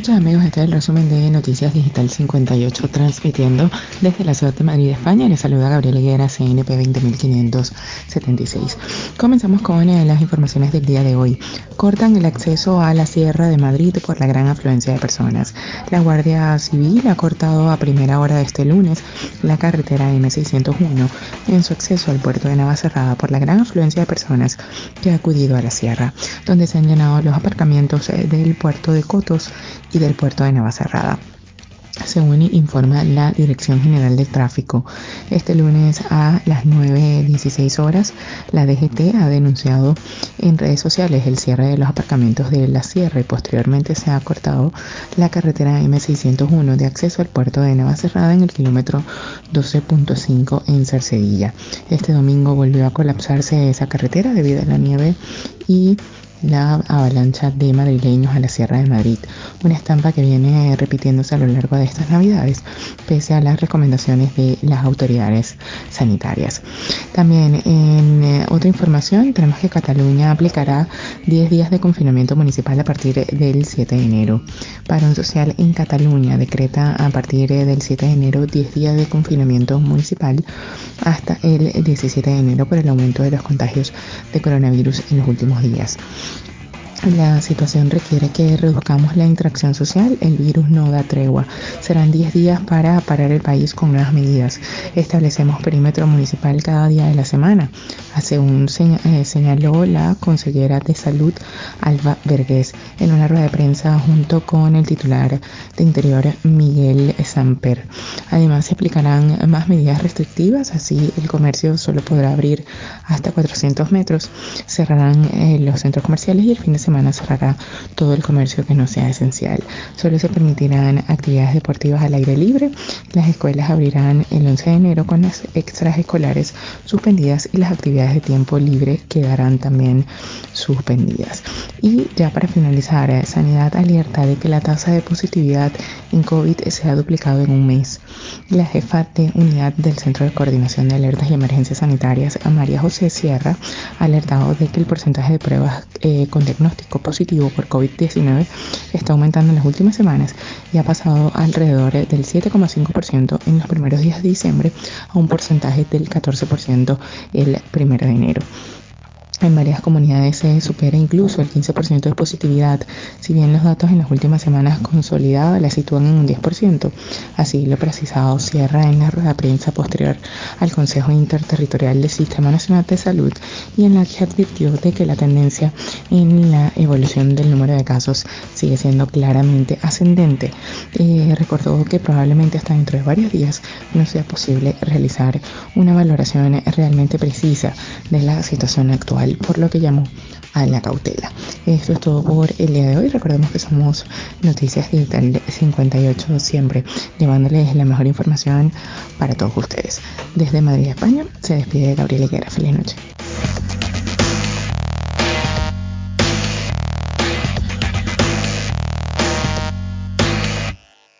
noches amigos, este es el resumen de Noticias Digital 58 transmitiendo desde la ciudad de Madrid, España. Les saluda Gabriel Higuera, CNP 20576. Comenzamos con eh, las informaciones del día de hoy. Cortan el acceso a la Sierra de Madrid por la gran afluencia de personas. La Guardia Civil ha cortado a primera hora de este lunes la carretera M601 en su acceso al puerto de Navacerrada por la gran afluencia de personas que ha acudido a la sierra, donde se han llenado los aparcamientos eh, del puerto de Cotos y del puerto de Navacerrada según informa la Dirección General de Tráfico. Este lunes a las 9.16 horas, la DGT ha denunciado en redes sociales el cierre de los aparcamientos de la Sierra y posteriormente se ha cortado la carretera M601 de acceso al puerto de Navacerrada en el kilómetro 12.5 en Cercedilla. Este domingo volvió a colapsarse esa carretera debido a la nieve y la avalancha de madrileños a la Sierra de Madrid, una estampa que viene repitiéndose a lo largo de estas navidades, pese a las recomendaciones de las autoridades sanitarias. También en eh, otra información tenemos que Cataluña aplicará 10 días de confinamiento municipal a partir del 7 de enero. Parón social en Cataluña decreta a partir del 7 de enero 10 días de confinamiento municipal hasta el 17 de enero por el aumento de los contagios de coronavirus en los últimos días. La situación requiere que reduzcamos la interacción social, el virus no da tregua. Serán 10 días para parar el país con nuevas medidas. Establecemos perímetro municipal cada día de la semana. Un eh, señaló la consejera de salud Alba Vergés en una rueda de prensa junto con el titular de Interior Miguel Samper. Además se aplicarán más medidas restrictivas, así el comercio solo podrá abrir hasta 400 metros. Cerrarán eh, los centros comerciales y el fin de semana semana cerrará todo el comercio que no sea esencial. Solo se permitirán actividades deportivas al aire libre. Las escuelas abrirán el 11 de enero con las extras escolares suspendidas y las actividades de tiempo libre quedarán también suspendidas. Y ya para finalizar, Sanidad alerta de que la tasa de positividad en COVID se ha duplicado en un mes. La jefa de unidad del Centro de Coordinación de Alertas y Emergencias Sanitarias, María José Sierra, ha alertado de que el porcentaje de pruebas eh, con diagnóstico positivo por COVID-19 está aumentando en las últimas semanas y ha pasado alrededor del 7,5% en los primeros días de diciembre a un porcentaje del 14% el primero de enero. En varias comunidades se supera incluso el 15% de positividad, si bien los datos en las últimas semanas consolidados la sitúan en un 10%. Así lo precisado cierra en la rueda de prensa posterior al Consejo Interterritorial del Sistema Nacional de Salud y en la que advirtió de que la tendencia en la evolución del número de casos sigue siendo claramente ascendente. Eh, recordó que probablemente hasta dentro de varios días no sea posible realizar una valoración realmente precisa de la situación actual por lo que llamó a la cautela. Esto es todo por el día de hoy. Recordemos que somos Noticias Digital 58 siempre, llevándoles la mejor información para todos ustedes. Desde Madrid, España, se despide Gabriel Higuera. Feliz noche.